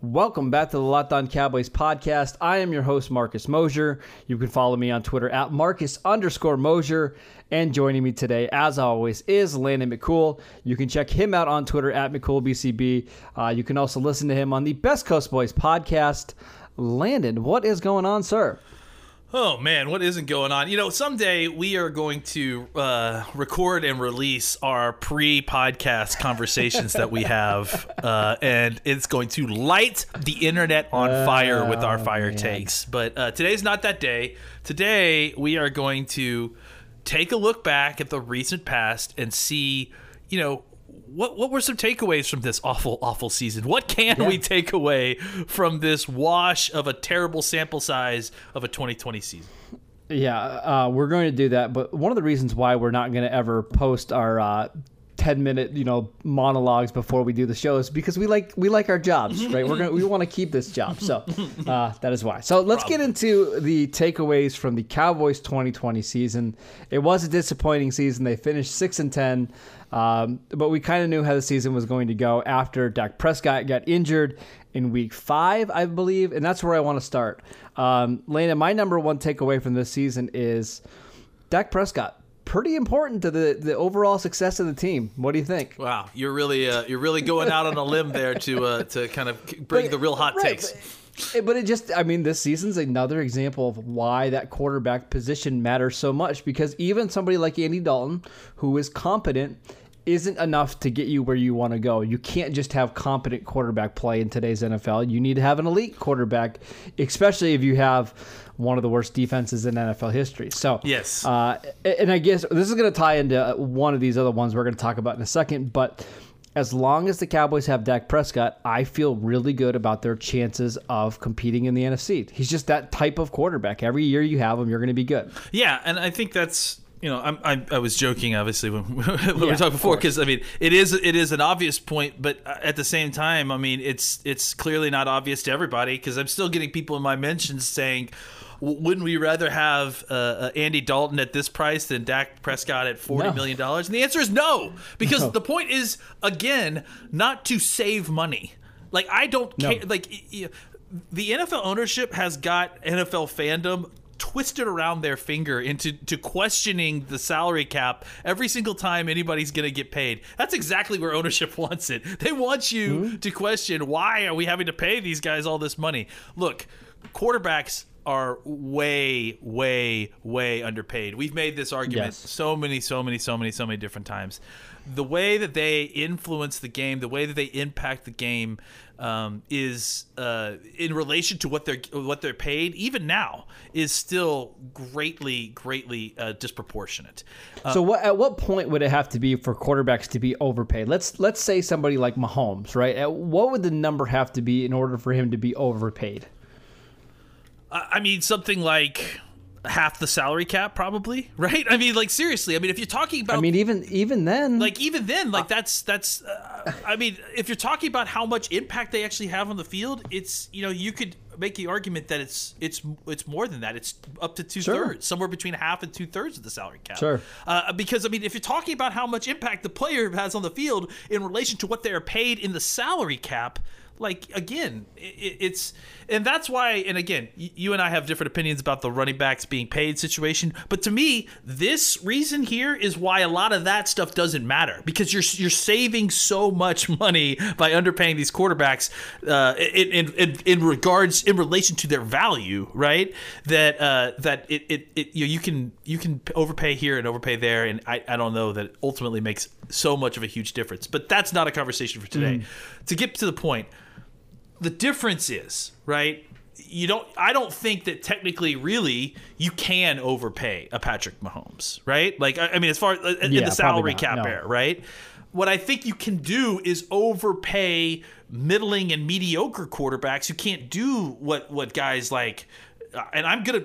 Welcome back to the Locked On Cowboys podcast. I am your host, Marcus Mosher. You can follow me on Twitter at Marcus underscore Mosher. And joining me today, as always, is Landon McCool. You can check him out on Twitter at McCoolBCB. Uh, you can also listen to him on the Best Coast Boys podcast. Landon, what is going on, sir? Oh man, what isn't going on? You know, someday we are going to uh, record and release our pre-podcast conversations that we have, uh, and it's going to light the internet on fire with our fire takes. But uh, today's not that day. Today we are going to take a look back at the recent past and see, you know. What, what were some takeaways from this awful, awful season? What can we take away from this wash of a terrible sample size of a 2020 season? Yeah, uh, we're going to do that. But one of the reasons why we're not going to ever post our uh, ten minute, you know, monologues before we do the shows because we like we like our jobs, right? We're gonna we want to keep this job, so uh, that is why. So let's get into the takeaways from the Cowboys 2020 season. It was a disappointing season. They finished six and ten. Um, but we kind of knew how the season was going to go after Dak Prescott got injured in week five, I believe. And that's where I want to start. Um, Lena, my number one takeaway from this season is Dak Prescott. Pretty important to the, the overall success of the team. What do you think? Wow, you're really uh, you're really going out on a limb there to uh, to kind of bring But- the real hot right, takes. But, but it just, I mean, this season's another example of why that quarterback position matters so much because even somebody like Andy Dalton, who is competent, isn't enough to get you where you want to go. You can't just have competent quarterback play in today's NFL. You need to have an elite quarterback, especially if you have one of the worst defenses in NFL history. So, Yes. uh, and I guess this is going to tie into one of these other ones we're going to talk about in a second. But as long as the Cowboys have Dak Prescott, I feel really good about their chances of competing in the NFC. He's just that type of quarterback. Every year you have him, you're going to be good. Yeah, and I think that's you know I'm, I I was joking obviously when, when Yeah, we talked before because I mean it is it is an obvious point, but at the same time I mean it's it's clearly not obvious to everybody because I'm still getting people in my mentions saying. "W- Wouldn't we rather have uh, uh, Andy Dalton at this price than Dak Prescott at forty No. million dollars? And the answer is no, because the point is again not to save money. Like I don't No. care. Like the NFL ownership has got NFL fandom twisted around their finger into to questioning the salary cap every single time anybody's going to get paid. That's exactly where ownership wants it. They want you to question why are we having to pay these guys all this money? Look, quarterbacks are way way way underpaid. We've made this argument Yes. so many so many so many so many different times. The way that they influence the game, the way that they impact the game, um, is uh, in relation to what they're what they're paid. Even now, is still greatly greatly uh, disproportionate. so what at what point would it have to be for quarterbacks to be overpaid? Let's let's say somebody like Mahomes, right? At what would the number have to be in order for him to be overpaid? I I mean, something like half the salary cap, probably. Right? I mean, like seriously. I mean, if you're talking about I mean, even even then, like even then like that's that's uh, i mean if you're talking about how much impact they actually have on the field it's you know you could make the argument that it's it's it's more than that it's up to two Sure. thirds somewhere between half and two thirds of the salary cap Sure. uh, because i mean if you're talking about how much impact the player has on the field in relation to what they're paid in the salary cap like again i i- it's and that's why and again you and i have different opinions about the running backs being paid situation but to me this reason here is why a lot of that stuff doesn't matter because you're you're saving so much money by underpaying these quarterbacks uh, in, in, in in regards in relation to their value right? That uh, that it, it, it you, know, you can you can overpay here and overpay there and I, I don't know that ultimately makes so much of a huge difference but that's not a conversation for today. To get to the point the difference is right you don't I don't think that technically really you can overpay a Patrick Mahomes, right? Like I, I mean as far as in Yeah, the salary not, cap no. era, right? what I think you can do is overpay middling and mediocre quarterbacks who can't do what what guys like and I'm gonna.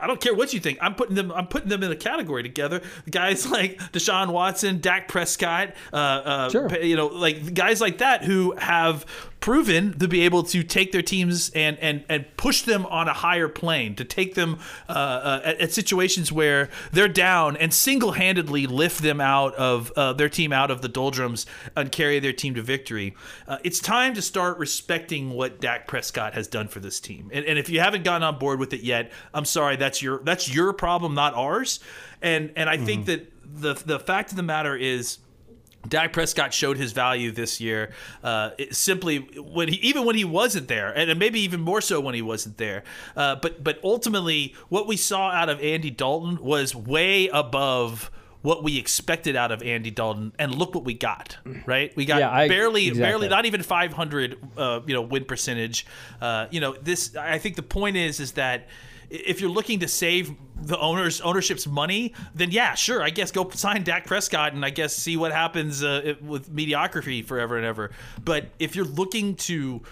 I don't care what you think. I'm putting them. I'm putting them in a category together. Guys like Deshaun Watson, Dak Prescott, uh, uh, Sure. you know, like guys like that who have proven to be able to take their teams and and and push them on a higher plane, to take them uh, uh, at, at situations where they're down and single-handedly lift them out of uh, their team out of the doldrums and carry their team to victory. Uh, it's time to start respecting what Dak Prescott has done for this team. And, and if you haven't gotten on board with it yet, I'm sorry. That's your that's your problem, not ours. And and I think that the the fact of the matter is. Dak Prescott showed his value this year. Uh, simply when he even when he wasn't there, and maybe even more so when he wasn't there. Uh, but but ultimately, what we saw out of Andy Dalton was way above what we expected out of Andy Dalton, and look what we got. Right, we got Yeah, I- barely exactly. barely not even 500 uh, you know win percentage. Uh, you know this. I think the point is is that if you're looking to save the owners ownership's money, then yeah, sure, I guess go sign Dak Prescott and I guess see what happens uh, with mediocrity forever and ever. But if you're looking to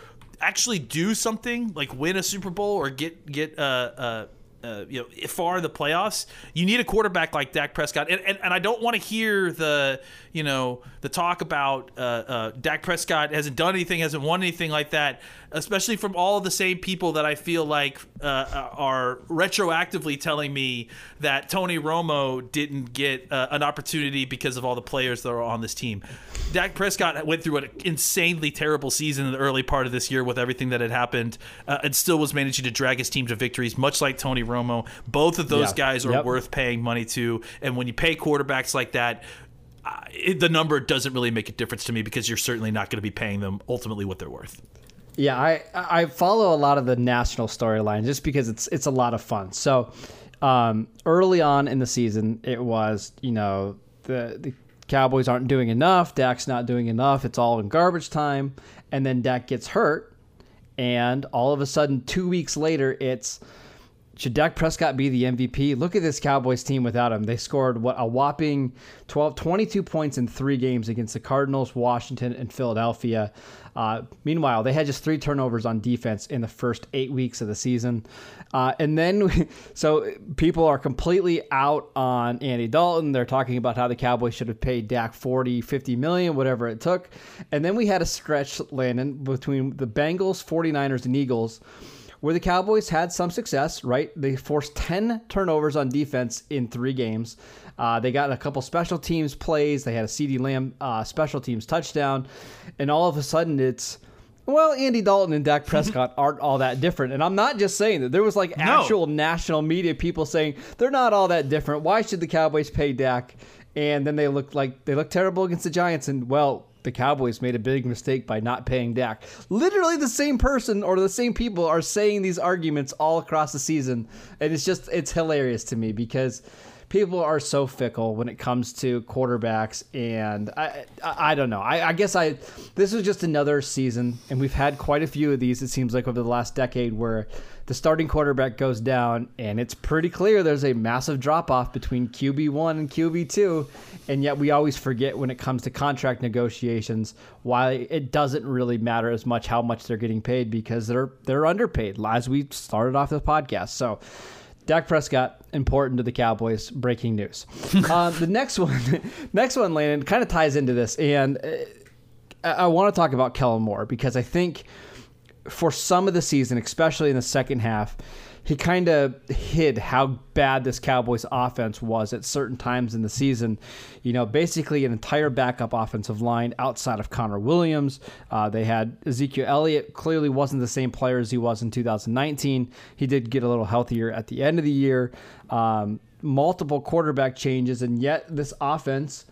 actually do something like win a Super Bowl or get get uh, uh, uh, you know far in the playoffs, you need a quarterback like Dak Prescott. And and, and I don't want to hear the you know the talk about uh, uh, Dak Prescott hasn't done anything, hasn't won anything like that, especially from all the same people that I feel like uh, are retroactively telling me that Tony Romo didn't get uh, an opportunity because of all the players that are on this team. Dak Prescott went through an insanely terrible season in the early part of this year with everything that had happened, uh, and still was managing to drag his team to victories, much like Tony Romo. Both of those Yeah. guys are Yep. worth paying money to, and when you pay quarterbacks like that. uh, It, the number doesn't really make a difference to me because you're certainly not going to be paying them ultimately what they're worth. Yeah, I I follow a lot of the national storyline just because it's it's a lot of fun. So um, early on in the season, it was you know the the Cowboys aren't doing enough. Dak's not doing enough. It's all in garbage time, and then Dak gets hurt, and all of a sudden, two weeks later, it's should Dak Prescott be the MVP? Look at this Cowboys team without him. They scored what a whopping 12, 22 points in three games against the Cardinals, Washington, and Philadelphia. Uh, meanwhile, they had just three turnovers on defense in the first eight weeks of the season. Uh, and then, so people are completely out on Andy Dalton. They're talking about how the Cowboys should have paid Dak 40, 50 million, whatever it took. And then we had a stretch, Landon, between the Bengals, 49ers, and Eagles where the Cowboys had some success, right? They forced 10 turnovers on defense in three games. Uh, they got a couple special teams plays. They had a CeeDee Lamb uh, special teams touchdown. And all of a sudden, it's, well, Andy Dalton and Dak Prescott aren't all that different. And I'm not just saying that. There was like actual national media people saying they're not all that different. Why should the Cowboys pay Dak? And then they look like they look terrible against the Giants. And, well, the Cowboys made a big mistake by not paying Dak. Literally the same person or the same people are saying these arguments all across the season. And it's just it's hilarious to me because people are so fickle when it comes to quarterbacks and I I, don't know. I, I guess I this was just another season and we've had quite a few of these it seems like over the last decade where the starting quarterback goes down and it's pretty clear there's a massive drop off between QB1 and QB2 and yet we always forget when it comes to contract negotiations why it doesn't really matter as much how much they're getting paid because they're they're underpaid as we started off the podcast so Dak Prescott important to the Cowboys breaking news. Um, the next one next one Landon kind of ties into this and uh, I, I want to talk about Kellen Moore because I think for some of the season, especially in the second half, he kind of hid how bad this Cowboys offense was at certain times in the season. You know, basically an entire backup offensive line outside of Connor Williams. Uh, they had Ezekiel Elliott, clearly wasn't the same player as he was in 2019. He did get a little healthier at the end of the year. Um, multiple quarterback changes, and yet this offense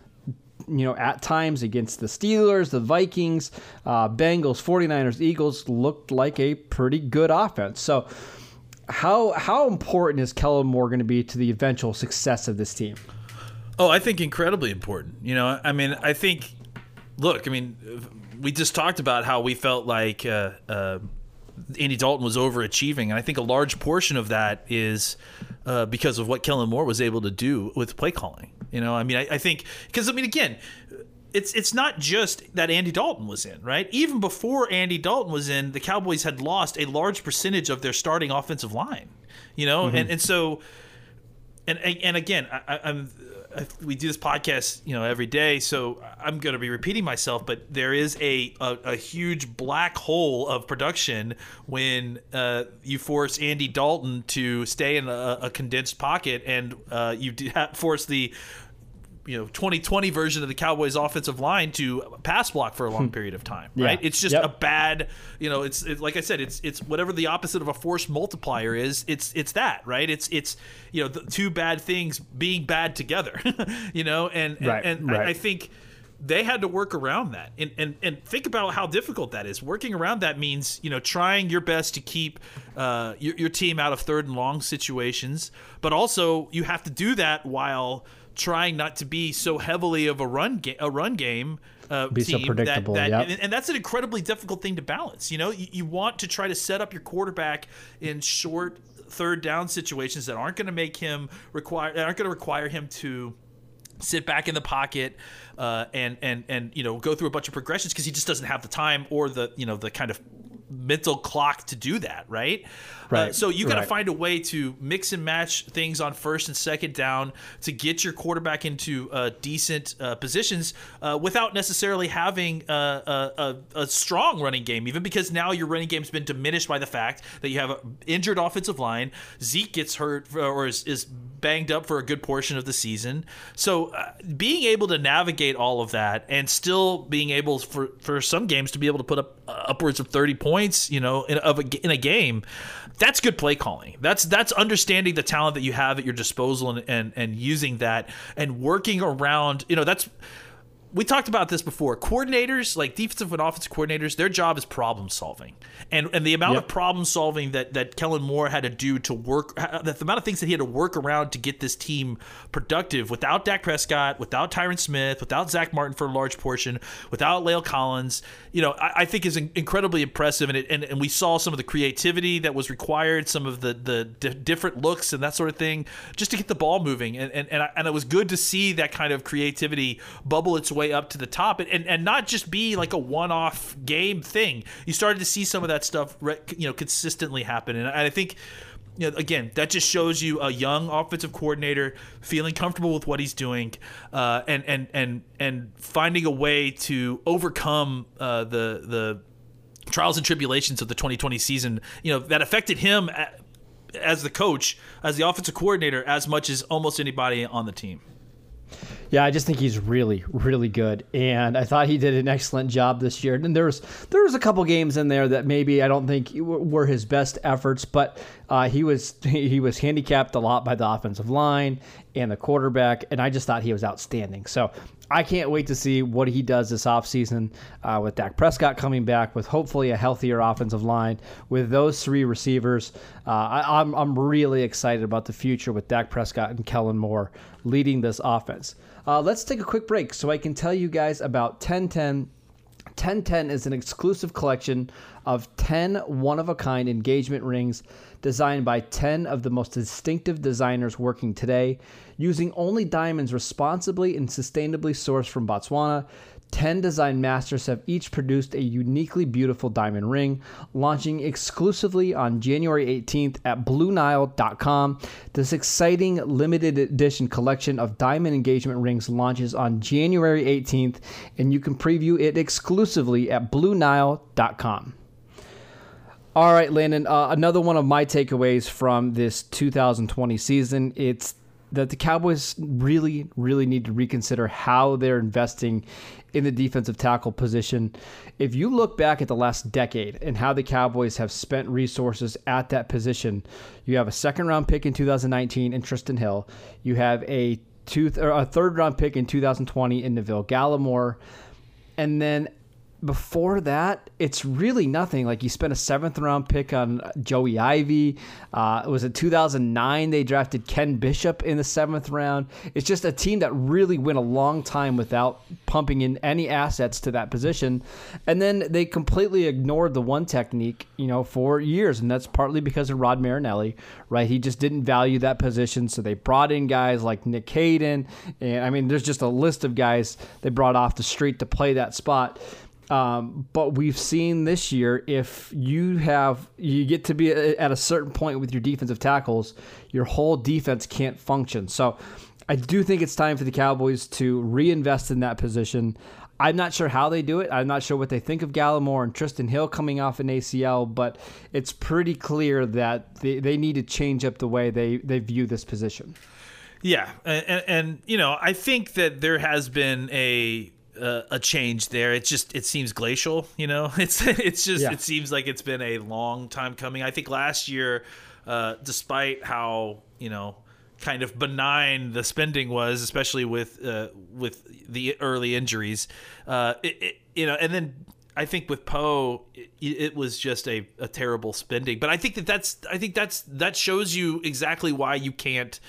you know, at times against the Steelers, the Vikings, uh, Bengals, 49ers, Eagles looked like a pretty good offense. So, how how important is Kellen Moore going to be to the eventual success of this team? Oh, I think incredibly important. You know, I mean, I think. Look, I mean, we just talked about how we felt like uh, uh, Andy Dalton was overachieving, and I think a large portion of that is uh, because of what Kellen Moore was able to do with play calling. You know, I mean, I, I think because I mean, again, it's it's not just that Andy Dalton was in, right? Even before Andy Dalton was in, the Cowboys had lost a large percentage of their starting offensive line. You know, Mm-hmm. and and so, and and again, I, I'm. I- We do this podcast, you know, every day, so I'm going to be repeating myself. But there is a a, a huge black hole of production when uh, you force Andy Dalton to stay in a, a condensed pocket, and uh, you force the you know 2020 version of the Cowboys offensive line to pass block for a long hmm. period of time, right? Yeah. It's just Yep. a bad, you know, it's it, like I said, it's it's whatever the opposite of a force multiplier is. It's it's that, right? It's it's you know the two bad things being bad together, you know, and and, Right, and right. I, I think they had to work around that. And, and and think about how difficult that is. Working around that means you know trying your best to keep uh, your, your team out of third and long situations. But also you have to do that while trying not to be so heavily of a run ga- a run game uh, Be so predictable, that, that yep. and, and that's an incredibly difficult thing to balance. You know you, you want to try to set up your quarterback in short third down situations that aren't going to make him require that aren't going to require him to sit back in the pocket uh, and and and you know go through a bunch of progressions because he just doesn't have the time or the you know the kind of mental clock to do that right? Uh, Right, so you got to right. find a way to mix and match things on first and second down to get your quarterback into uh, decent uh, positions uh, without necessarily having a, a, a, a strong running game even because now your running game's been diminished by the fact that you have an injured offensive line. Zeke gets hurt or is, is banged up for a good portion of the season. So uh, being able to navigate all of that and still being able for for some games to be able to put up uh, upwards of 30 points you know in, of a, in a game that's good play calling. That's that's understanding the talent that you have at your disposal and, and and using that and working around you know that's we talked about this before. Coordinators, like defensive and offensive coordinators, their job is problem solving, and and the amount Yep. of problem solving that that Kellen Moore had to do to work, that the amount of things that he had to work around to get this team productive without Dak Prescott, without Tyron Smith, without Zack Martin for a large portion, without La'el Collins, you know, I, I think is in- incredibly impressive, and it and, and we saw some of the creativity that was required, some of the the di- different looks and that sort of thing, just to get the ball moving, and and and, I, and it was good to see that kind of creativity bubble its way up to the top, and and, and not just be like a one-off game thing. You started to see some of that stuff, you know, consistently happen, and I think you know, again, that just shows you a young offensive coordinator feeling comfortable with what he's doing, uh, and and and and finding a way to overcome uh, the the trials and tribulations of the 2020 season. You know that affected him as the coach, as the offensive coordinator, as much as almost anybody on the team. Yeah, I just think he's really, really good, and I thought he did an excellent job this year. And there's there was a couple games in there that maybe I don't think were his best efforts, but uh, he was he was handicapped a lot by the offensive line and the quarterback, and I just thought he was outstanding. So I can't wait to see what he does this offseason uh, with Dak Prescott coming back, with hopefully a healthier offensive line, with those three receivers. Uh, I, I'm, I'm really excited about the future with Dak Prescott and Kellen Moore leading this offense. Uh, let's take a quick break so I can tell you guys about 1010. 1010 is an exclusive collection of 10 one of a kind engagement rings designed by 10 of the most distinctive designers working today. Using only diamonds responsibly and sustainably sourced from Botswana, 10 design masters have each produced a uniquely beautiful diamond ring, launching exclusively on January 18th at BlueNile.com. This exciting limited edition collection of diamond engagement rings launches on January 18th, and you can preview it exclusively at BlueNile.com. All right, Landon. Uh, another one of my takeaways from this 2020 season. It's that the Cowboys really, really need to reconsider how they're investing in the defensive tackle position. If you look back at the last decade and how the Cowboys have spent resources at that position, you have a second round pick in 2019 in Trysten Hill. You have a two a third round pick in 2020 in Neville Gallimore, and then before that, it's really nothing. Like you spent a seventh round pick on Joey Ivie. Uh, it was in 2009 they drafted Ken Bishop in the seventh round. It's just a team that really went a long time without pumping in any assets to that position, and then they completely ignored the one technique, you know, for years, and that's partly because of Rod Marinelli, right? He just didn't value that position, so they brought in guys like Nick Hayden, and I mean, there's just a list of guys they brought off the street to play that spot. Um, but we've seen this year if you have you get to be at a certain point with your defensive tackles, your whole defense can't function. So I do think it's time for the Cowboys to reinvest in that position. I'm not sure how they do it. I'm not sure what they think of Gallimore and Trysten Hill coming off an ACL, but it's pretty clear that they, they need to change up the way they, they view this position. Yeah, and, and, and you know, I think that there has been a uh, a change there. It just it seems glacial. You know, it's it's just Yeah. it seems like it's been a long time coming. I think last year, uh, despite how you know kind of benign the spending was, especially with uh, with the early injuries, uh, it, it, you know, and then. I think with Poe, it, it was just a, a terrible spending. But I think that that's I think that's that shows you exactly why you can't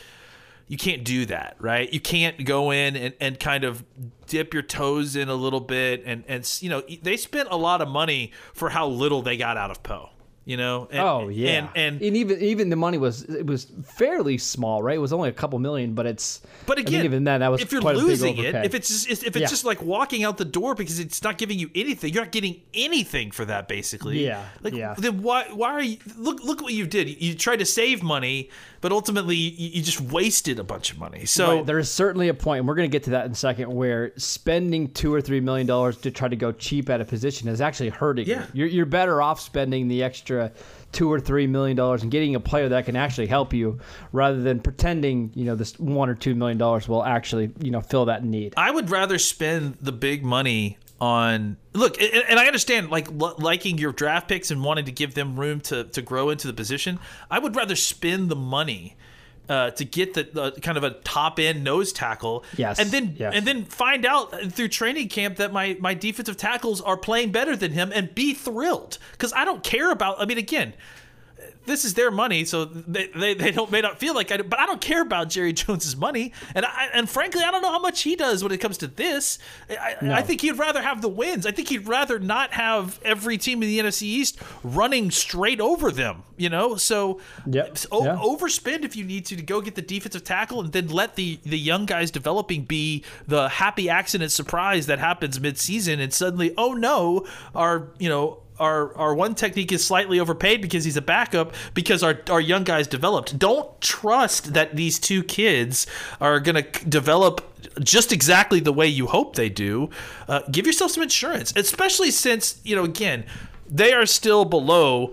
you can't do that, right? You can't go in and, and kind of dip your toes in a little bit and and you know they spent a lot of money for how little they got out of Poe, you know. And, Oh yeah, and and even even the money was it was fairly small, right? It was only a couple million, but it's but again, even then that was if you're losing it, if it's just if it's Yeah. just like walking out the door because it's not giving you anything, you're not getting anything for that basically. Yeah, like yeah. then why why are you look look what you did? You tried to save money, but ultimately you, you just wasted a bunch of money. So Right, there is certainly a point, and we're going to get to that in a second, where spending two or three million dollars to try to go cheap at a position is actually hurting Yeah. you. You're, you're better off spending the extra two or three million dollars and getting a player that can actually help you, rather than pretending you know this one or two million dollars will actually you know fill that need. I would rather spend the big money on look, and, I understand like li- liking your draft picks and wanting to give them room to to grow into the position. I would rather spend the money. Uh, to get the, the kind of a top end nose tackle, Yes, and then yes. and then find out through training camp that my my defensive tackles are playing better than him, and be thrilled because I don't care about. I mean, again, this is their money, so they, they, they don't may not feel like I do, but I don't care about Jerry Jones's money, and I, and frankly, I don't know how much he does when it comes to this. I, I think he'd rather have the wins. I think he'd rather not have every team in the NFC East running straight over them. You know, so Yep, o- yeah. overspend if you need to to go get the defensive tackle, and then let the the young guys developing be the happy accident surprise that happens mid season, and suddenly, oh no, our you know our our one technique is slightly overpaid because he's a backup because our our young guys developed. Don't trust that these two kids are going to develop just exactly the way you hope they do. Uh, give yourself some insurance, especially since you know again they are still below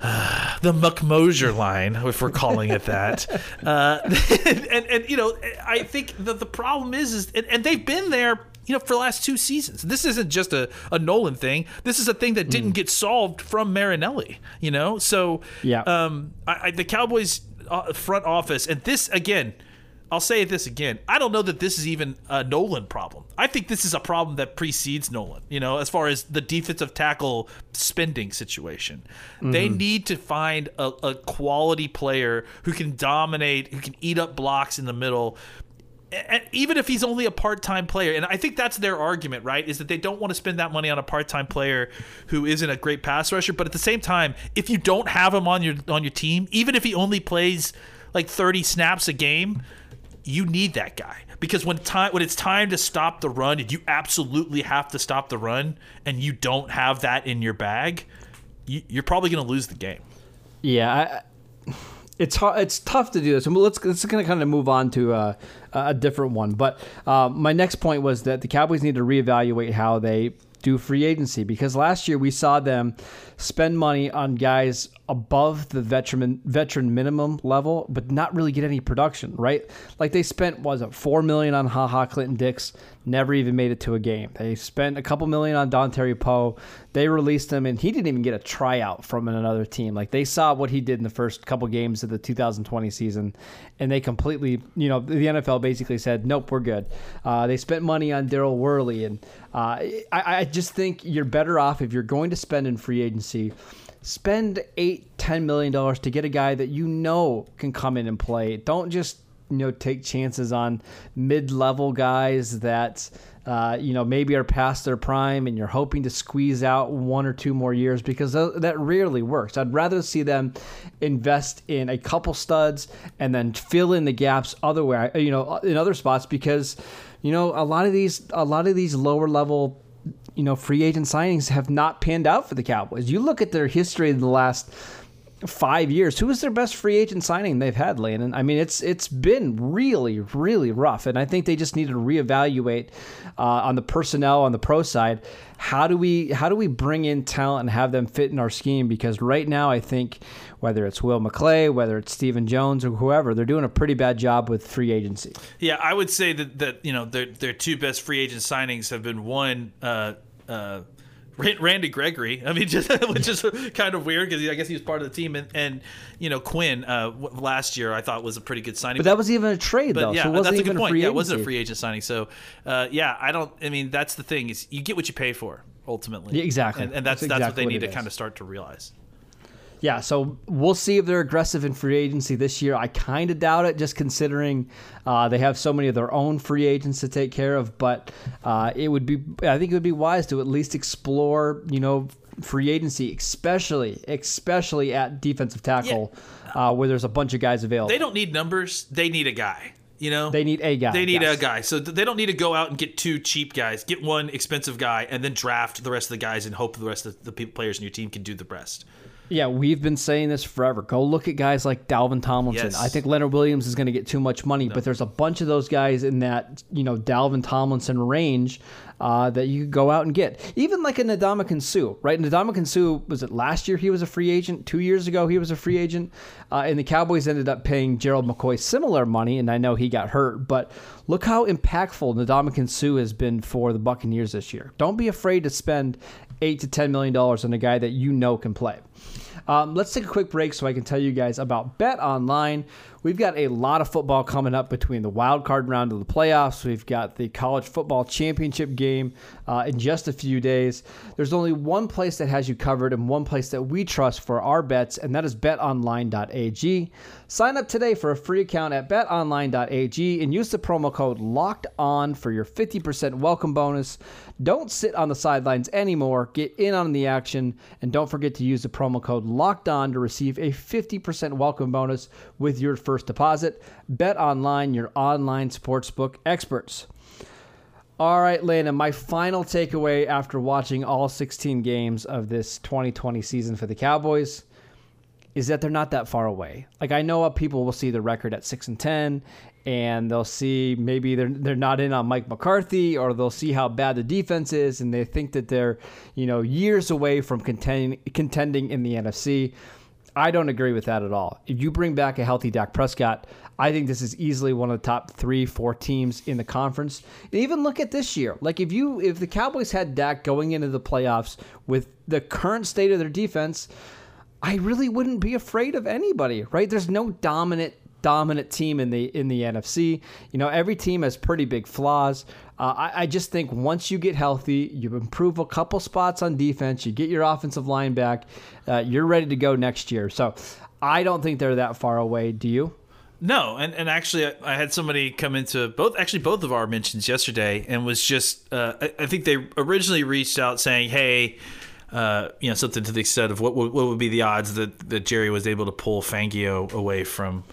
the McMosher line, if we're calling it that. uh, and, and, you know, I think that the problem is, is and, and they've been there, you know, for the last two seasons. This isn't just a, a Nolan thing. This is a thing that didn't get solved from Marinelli, you know? So, Yeah. um, I, I, the Cowboys uh, front office, and this, again, I'll say this again. I don't know that this is even a Nolan problem. I think this is a problem that precedes Nolan, you know, as far as the defensive tackle spending situation. They need to find a, a quality player who can dominate, who can eat up blocks in the middle. Even if he's only a part-time player, and I think that's their argument, right? Is that they don't want to spend that money on a part-time player who isn't a great pass rusher. But at the same time, if you don't have him on your on your team, even if he only plays like 30 snaps a game, you need that guy because when time when it's time to stop the run and you absolutely have to stop the run and you don't have that in your bag you, you're probably going to lose the game Yeah, I, it's hard, it's tough to do this. Let's let's of kind of move on to uh, a different one. But uh, my next point was that the Cowboys need to reevaluate how they do free agency because last year we saw them spend money on guys above the veteran veteran minimum level, but not really get any production. Right? Like they spent was it four million on Ha Ha Clinton Dix, never even made it to a game. They spent a couple million on Dontari Poe. They released him, and he didn't even get a tryout from another team. Like they saw what he did in the first couple games of the 2020 season, and they completely, you know, the NFL basically said, "Nope, we're good." Uh, they spent money on Daryl Worley, and uh, I, I just think you're better off if you're going to spend in free agency. Spend eight, ten million dollars to get a guy that you know can come in and play. Don't just you know take chances on mid-level guys that uh, you know maybe are past their prime and you're hoping to squeeze out one or two more years because th- that rarely works. I'd rather see them invest in a couple studs and then fill in the gaps other way, you know, in other spots because you know a lot of these a lot of these lower level you know free agent signings have not panned out for the Cowboys. You look at their history in the last five years. Who is their best free agent signing they've had, Landon? I mean, it's it's been really, really rough, and I think they just need to reevaluate uh, on the personnel on the pro side. How do we how do we bring in talent and have them fit in our scheme? Because right now, I think whether it's Will McClay, whether it's Stephen Jones or whoever, they're doing a pretty bad job with free agency. Yeah, I would say that that you know their their two best free agent signings have been one. Uh, uh, Randy Gregory. I mean, just which is kind of weird because I guess he was part of the team, and, and you know Quinn uh, last year I thought was a pretty good signing. But that was even a trade but though. Yeah, so that's a good point. yeah, it wasn't a free agent signing. So uh, yeah, I don't. I mean, that's the thing is you get what you pay for ultimately. Yeah, exactly. and, and that's That's that's, what they what need to is. kind of start to realize. Yeah, so we'll see if they're aggressive in free agency this year. I kind of doubt it, just considering uh, they have so many of their own free agents to take care of. But uh, it would be, I think it would be wise to at least explore, you know, free agency, especially, especially at defensive tackle, uh, where there's a bunch of guys available. They don't need numbers. They need a guy. You know, They need a guy, They need yes. a guy. So they don't need to go out and get two cheap guys. Get one expensive guy and then draft the rest of the guys and hope the rest of the players in your team can do the rest. Yeah, we've been saying this forever. Go look at guys like Dalvin Tomlinson. Yes. I think Leonard Williams is going to get too much money, but there's a bunch of those guys in that you know Dalvin Tomlinson range uh, that you could go out and get. Even like a Ndamukong Suh, right? Ndamukong Suh was it last year? He was a free agent. Two years ago, he was a free agent, uh, and the Cowboys ended up paying Gerald McCoy similar money. And I know he got hurt, but look how impactful Ndamukong Suh has been for the Buccaneers this year. Don't be afraid to spend eight to ten million dollars on a guy that you know can play. Um, let's take a quick break so I can tell you guys about Bet Online. We've got a lot of football coming up between the wild card round of the playoffs. We've got the college football championship game uh, in just a few days. There's only one place that has you covered and one place that we trust for our bets, and that is betonline.ag. Sign up today for a free account at betonline.ag and use the promo code LOCKED ON for your 50% welcome bonus. Don't sit on the sidelines anymore. Get in on the action, and don't forget to use the promo code LOCKED ON to receive a 50% welcome bonus with your first deposit. Bet online, your online sportsbook experts. All right, Landon, my final takeaway after watching all 16 games of this 2020 season for the Cowboys is that they're not that far away. Like I know people will see the record at 6 and 10 and they'll see maybe they're they're not in on Mike McCarthy or they'll see how bad the defense is and they think that they're, you know, years away from contending contending in the NFC. I don't agree with that at all. If you bring back a healthy Dak Prescott, I think this is easily one of the top three, four teams in the conference. And even look at this year. Like if you if the Cowboys had Dak going into the playoffs with the current state of their defense, I really wouldn't be afraid of anybody, right? There's no dominant dominant team in the in the NFC. You know, every team has pretty big flaws. Uh, I, I just think once you get healthy, you improve a couple spots on defense, you get your offensive line back, uh, you're ready to go next year. So I don't think they're that far away. Do you? No, and, and actually, I, I had somebody come into both actually both of our mentions yesterday, and was just uh, I, I think they originally reached out saying, "Hey, uh, you know, something to the extent of what what would be the odds that, that Jerry was able to pull Fangio away from,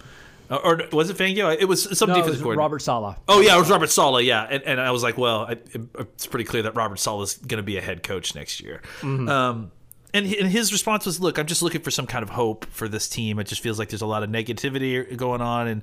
or, or was it Fangio? It was some No, it defensive was coordinator. Robert Saleh. Oh yeah, it was Robert Saleh. Yeah, and, and I was like, well, I, it's pretty clear that Robert Saleh is going to be a head coach next year. Um, and, and his response was, "Look, I'm just looking for some kind of hope for this team. It just feels like there's a lot of negativity going on, and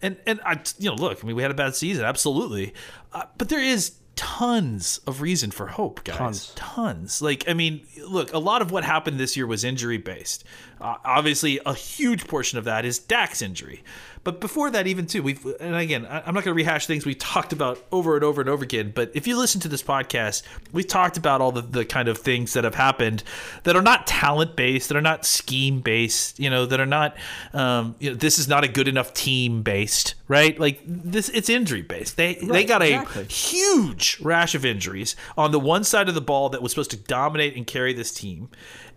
and and I, you know, look, I mean, we had a bad season, absolutely, uh, but there is." Tons of reason for hope, guys. Tons. Tons. Like, I mean, look, a lot of what happened this year was injury based. Uh, obviously, a huge portion of that is Dak's injury. But before that, even too, we've and again, I'm not going to rehash things we've talked about over and over and over again. But if you listen to this podcast, we've talked about all the, the kind of things that have happened that are not talent based, that are not scheme based, you know, that are not, um, you know, this is not a good enough team based right? Like this, it's injury based. They they Right, got a huge rash of injuries on the one side of the ball that was supposed to dominate and carry this team,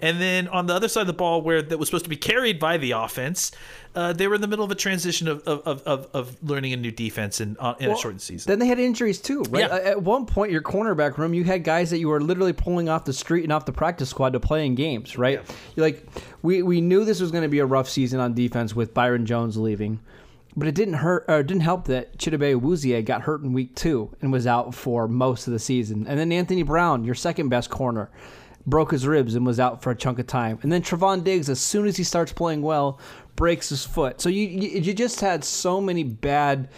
and then on the other side of the ball where that was supposed to be carried by the offense, uh, they were in the middle of a transition of of, of, of, of learning a new defense in uh, in a shortened season. Then they had injuries too, right? Yeah. At- one point, your cornerback room, you had guys that you were literally pulling off the street and off the practice squad to play in games, right? You're like, we we knew this was going to be a rough season on defense with Byron Jones leaving, but it didn't hurt or it didn't help that Chidobe Awuzie got hurt in week two and was out for most of the season, and then Anthony Brown, your second best corner. Broke his ribs and was out for a chunk of time, and then Trevon Diggs, as soon as he starts playing well, breaks his foot. So you you, you just had so many bad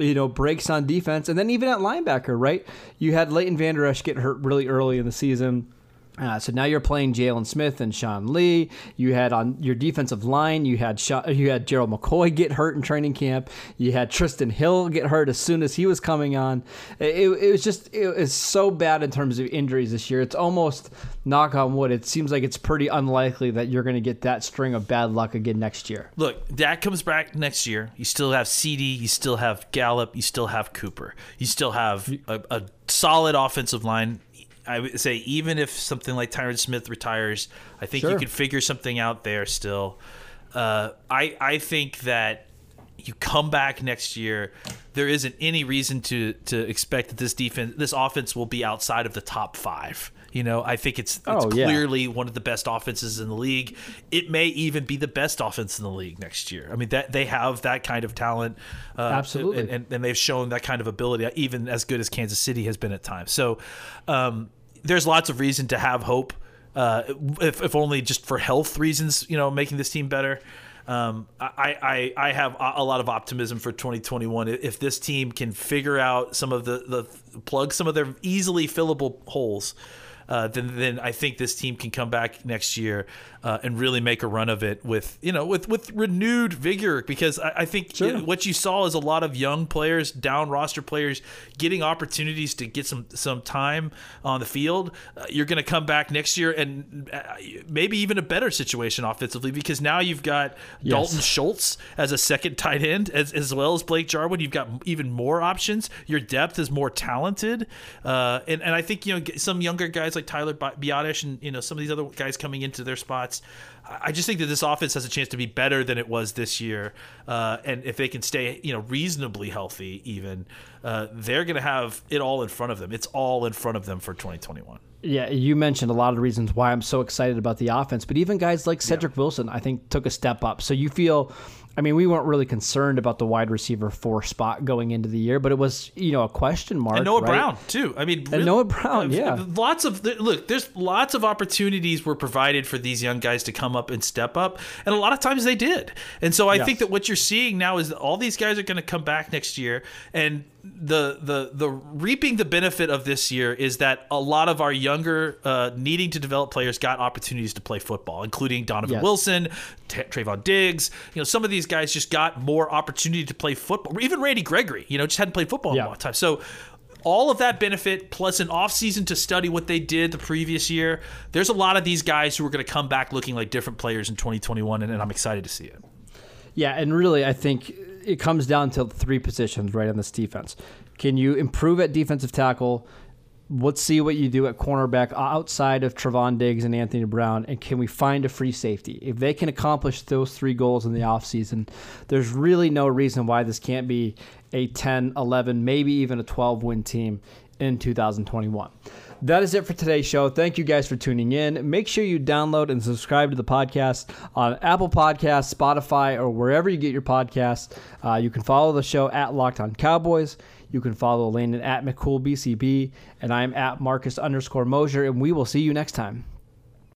you know, breaks on defense. And then even at linebacker, right? You had Leighton Vander Esch get hurt really early in the season. Uh, so now you're playing Jaylon Smith and Sean Lee. You had on your defensive line, you had Sha- you had Gerald McCoy get hurt in training camp. You had Trysten Hill get hurt as soon as he was coming on. It, it was just it was so bad in terms of injuries this year. It's almost knock on wood. It seems like it's pretty unlikely that you're going to get that string of bad luck again next year. Look, Dak comes back next year. You still have CeeDee. You still have Gallup. You still have Cooper. You still have a, a solid offensive line. I would say even if something like Tyron Smith retires, I think you could figure something out there still. Uh, I I think that you come back next year, there isn't any reason to to expect that this defense, this offense, will be outside of the top five. You know, I think it's it's Oh, yeah. clearly one of the best offenses in the league. It may even be the best offense in the league next year. I mean, that they have that kind of talent, uh, Absolutely. and, and, and they've shown that kind of ability, even as good as Kansas City has been at times. So, um, there's lots of reason to have hope, uh, if, if only just for health reasons. You know, making this team better. Um, I, I I have a lot of optimism for 2021. If this team can figure out some of the the plug some of their easily fillable holes, uh, then then I think this team can come back next year uh, and really make a run of it with you know with with renewed vigor. Because I, I think Sure. what you saw is a lot of young players, down roster players, getting opportunities to get some some time on the field. Uh, you're going to come back next year and uh, maybe even a better situation offensively because now you've got Yes. Dalton Schultz as a second tight end as, as well as Blake Jarwin. You've got even more options. Your depth is more talented, uh, and and I think you know some younger guys like Tyler Bi- Biadasz and you know some of these other guys coming into their spots. I just think that this offense has a chance to be better than it was this year, uh, and if they can stay you know reasonably healthy, even uh, they're going to have it all in front of them. It's all in front of them for 2021. Yeah, you mentioned a lot of the reasons why I'm so excited about the offense, but even guys like Cedric Wilson, I think, took a step up. So you feel, I mean, we weren't really concerned about the wide receiver four spot going into the year, but it was, you know, a question mark. And Noah right? Brown too. I mean, really- Noah Brown, uh, yeah. Lots of look. There's lots of opportunities were provided for these young guys to come up and step up, and a lot of times they did. And so I Yes. think that what you're seeing now is that all these guys are going to come back next year, and the the the reaping the benefit of this year is that a lot of our younger uh, needing to develop players got opportunities to play football, including Donovan Yes. Wilson, T- Trevon Diggs. You know, some of these guys just got more opportunity to play football. Even Randy Gregory, you know, just hadn't played football in Yeah. a long time. So all of that benefit plus an offseason to study what they did the previous year. There's a lot of these guys who are going to come back looking like different players in 2021, and, and I'm excited to see it. Yeah, and really, I think it comes down to three positions right on this defense. Can you improve at defensive tackle? Let's see what you do at cornerback outside of Trevon Diggs and Anthony Brown. And can we find a free safety? If they can accomplish those three goals in the offseason, there's really no reason why this can't be a 10, 11, maybe even a 12 win team in 2021. That is it for today's show. Thank you guys for tuning in. Make sure you download and subscribe to the podcast on Apple Podcasts, Spotify, or wherever you get your podcasts. Uh, you can follow the show at Locked On Cowboys. You can follow Landon at McCoolBCB, and I'm at Marcus underscore Mosher, and we will see you next time.